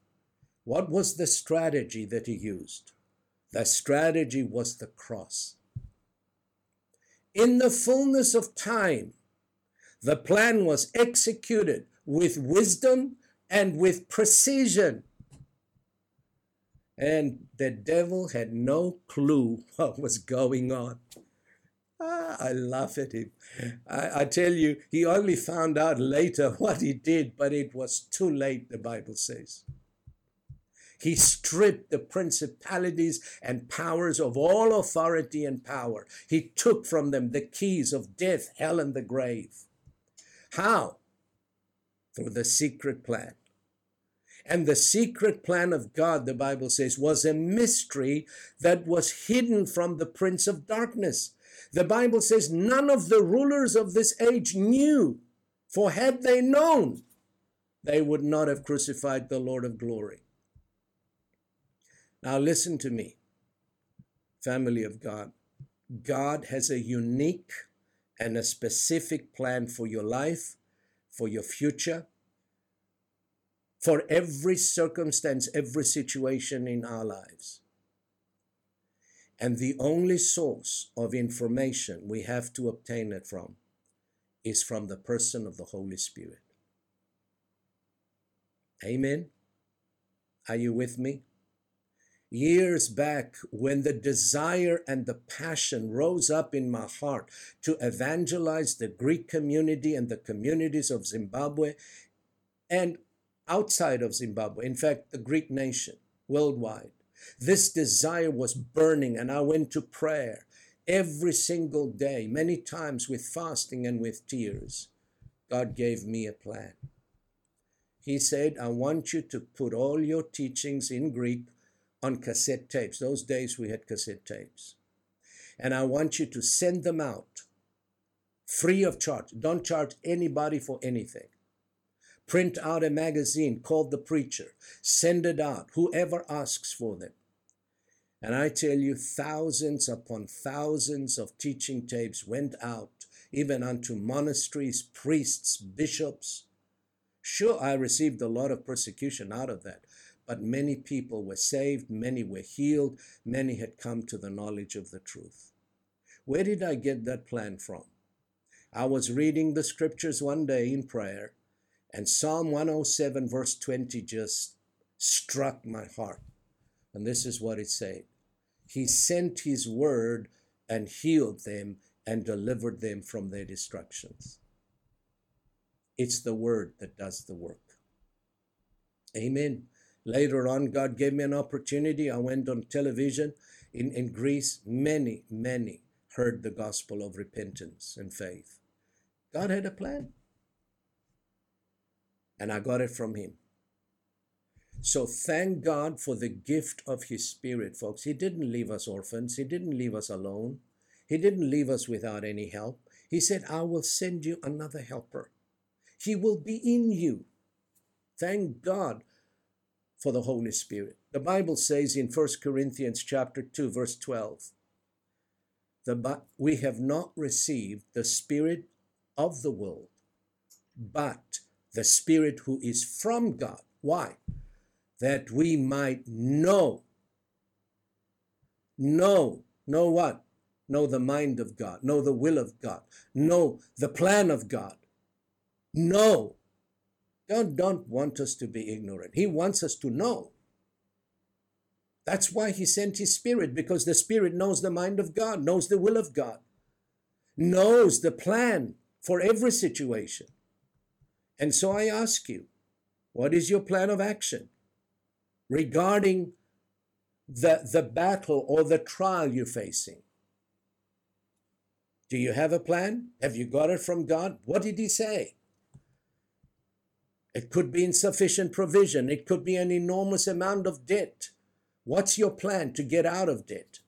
What was the strategy that he used? The strategy was the cross. In the fullness of time, the plan was executed with wisdom and with precision. And the devil had no clue what was going on. Ah, I laugh at him. I, I, tell you, he only found out later what he did, but it was too late, the Bible says. He stripped the principalities and powers of all authority and power. He took from them the keys of death, hell, and the grave. How? Through the secret plan. And the secret plan of God, the Bible says, was a mystery that was hidden from the prince of darkness the Bible says none of the rulers of this age knew, for had they known, they would not have crucified the Lord of glory. Now, listen to me, family of God. God has a unique and a specific plan for your life, for your future, for every circumstance, every situation in our lives. And the only source of information we have to obtain it from is from the person of the Holy Spirit. Amen. Are you with me? Years back, when the desire and the passion rose up in my heart to evangelize the Greek community and the communities of Zimbabwe and outside of Zimbabwe, in fact, the Greek nation worldwide, this desire was burning, and I went to prayer every single day, many times with fasting and with tears. God gave me a plan. He said, I want you to put all your teachings in Greek on cassette tapes. Those days we had cassette tapes. And I want you to send them out free of charge. Don't charge anybody for anything. Print out a magazine called The Preacher. Send it out, whoever asks for them. And I tell you, thousands upon thousands of teaching tapes went out, even unto monasteries, priests, bishops. Sure, I received a lot of persecution out of that, but many people were saved, many were healed, many had come to the knowledge of the truth. Where did I get that plan from? I was reading the scriptures one day in prayer, and Psalm 107, verse 20, just struck my heart. And this is what it said he sent his word and healed them and delivered them from their destructions. It's the word that does the work. Amen. Later on, God gave me an opportunity. I went on television in, in Greece. Many, many heard the gospel of repentance and faith. God had a plan. And I got it from Him. So thank God for the gift of His Spirit, folks. He didn't leave us orphans, He didn't leave us alone, He didn't leave us without any help. He said, I will send you another helper. He will be in you. Thank God for the Holy Spirit. The Bible says in 1 Corinthians chapter 2 verse 12, the, we have not received the spirit of the world, but the spirit who is from God. Why? that we might know. Know. Know what? Know the mind of God. Know the will of God. Know the plan of God. Know. God don't want us to be ignorant. He wants us to know. That's why he sent his spirit, because the spirit knows the mind of God, knows the will of God, knows the plan for every situation. And so I ask you, what is your plan of action? regarding the, the battle or the trial you're facing. Do you have a plan? Have you got it from God? What did He say? It could be insufficient provision, it could be an enormous amount of debt. What's your plan to get out of debt?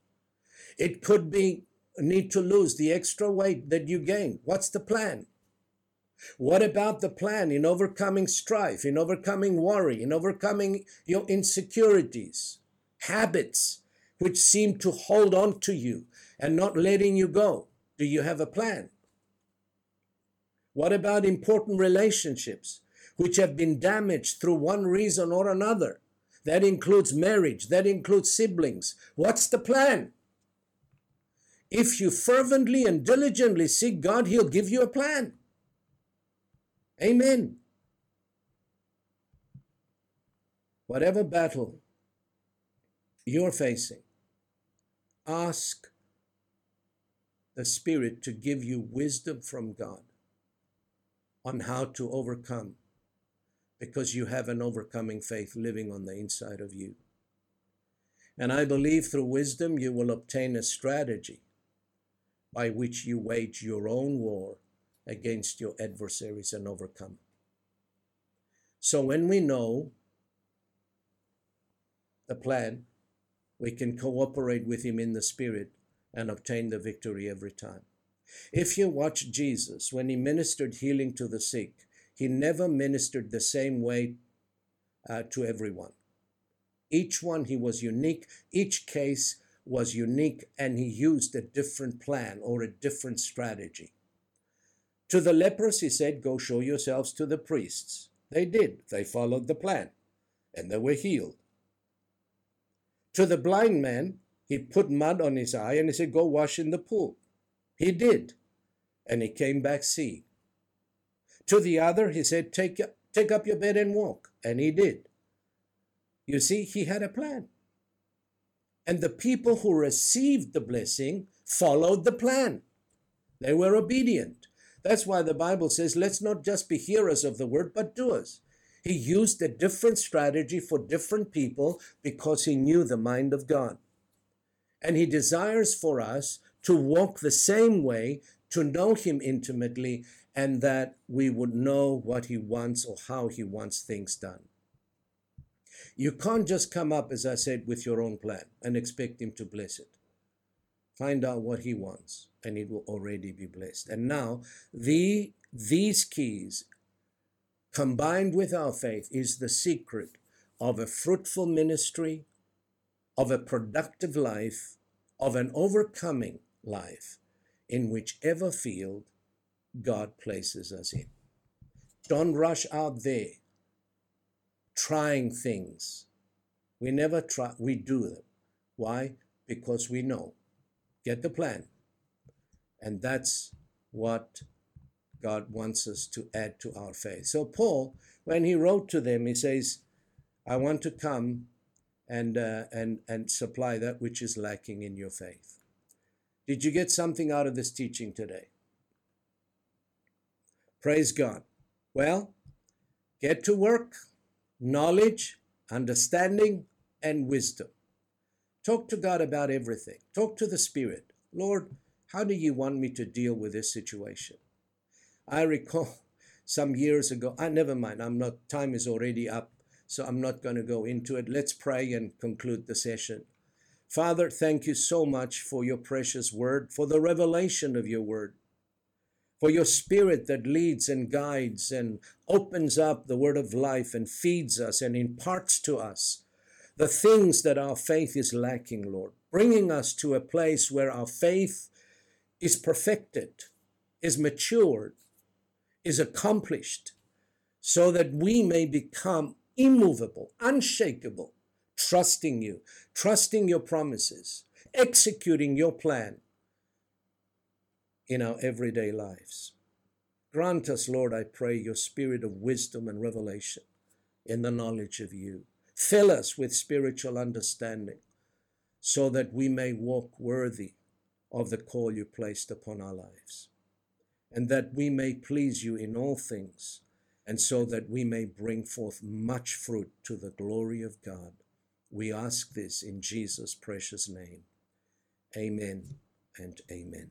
It could be need to lose the extra weight that you gain. What's the plan? What about the plan in overcoming strife, in overcoming worry, in overcoming your insecurities, habits which seem to hold on to you and not letting you go? Do you have a plan? What about important relationships which have been damaged through one reason or another? That includes marriage, that includes siblings. What's the plan? If you fervently and diligently seek God, He'll give you a plan. Amen. Whatever battle you're facing, ask the Spirit to give you wisdom from God on how to overcome because you have an overcoming faith living on the inside of you. And I believe through wisdom you will obtain a strategy by which you wage your own war against your adversaries and overcome. So when we know the plan, we can cooperate with Him in the Spirit and obtain the victory every time. If you watch Jesus, when He ministered healing to the sick, He never ministered the same way uh, to everyone. Each one, He was unique. Each case was unique, and He used a different plan or a different strategy. To the lepers, he said, Go show yourselves to the priests. They did. They followed the plan, and they were healed. To the blind man, he put mud on his eye and he said, Go wash in the pool. He did, and he came back seeing. To the other, he said, Take, take up your bed and walk, and he did. You see, he had a plan. And the people who received the blessing followed the plan. They were obedient. That's why the Bible says, let's not just be hearers of the word, but doers. He used a different strategy for different people because he knew the mind of God. And he desires for us to walk the same way, to know him intimately, and that we would know what he wants or how he wants things done. You can't just come up, as I said, with your own plan and expect him to bless it. Find out what he wants, and it will already be blessed. And now, the, these keys combined with our faith is the secret of a fruitful ministry, of a productive life, of an overcoming life in whichever field God places us in. Don't rush out there trying things. We never try, we do them. Why? Because we know. Get the plan. And that's what God wants us to add to our faith. So, Paul, when he wrote to them, he says, I want to come and, uh, and, and supply that which is lacking in your faith. Did you get something out of this teaching today? Praise God. Well, get to work knowledge, understanding, and wisdom. Talk to God about everything. Talk to the Spirit. Lord, how do you want me to deal with this situation? I recall some years ago, I never mind, I'm not, time is already up, so I'm not going to go into it. Let's pray and conclude the session. Father, thank you so much for your precious word, for the revelation of your word for your spirit that leads and guides and opens up the word of life and feeds us and imparts to us the things that our faith is lacking, Lord, bringing us to a place where our faith is perfected, is matured, is accomplished, so that we may become immovable, unshakable, trusting you, trusting your promises, executing your plan in our everyday lives. Grant us, Lord, I pray, your spirit of wisdom and revelation in the knowledge of you. Fill us with spiritual understanding so that we may walk worthy of the call you placed upon our lives, and that we may please you in all things, and so that we may bring forth much fruit to the glory of God. We ask this in Jesus' precious name. Amen and amen.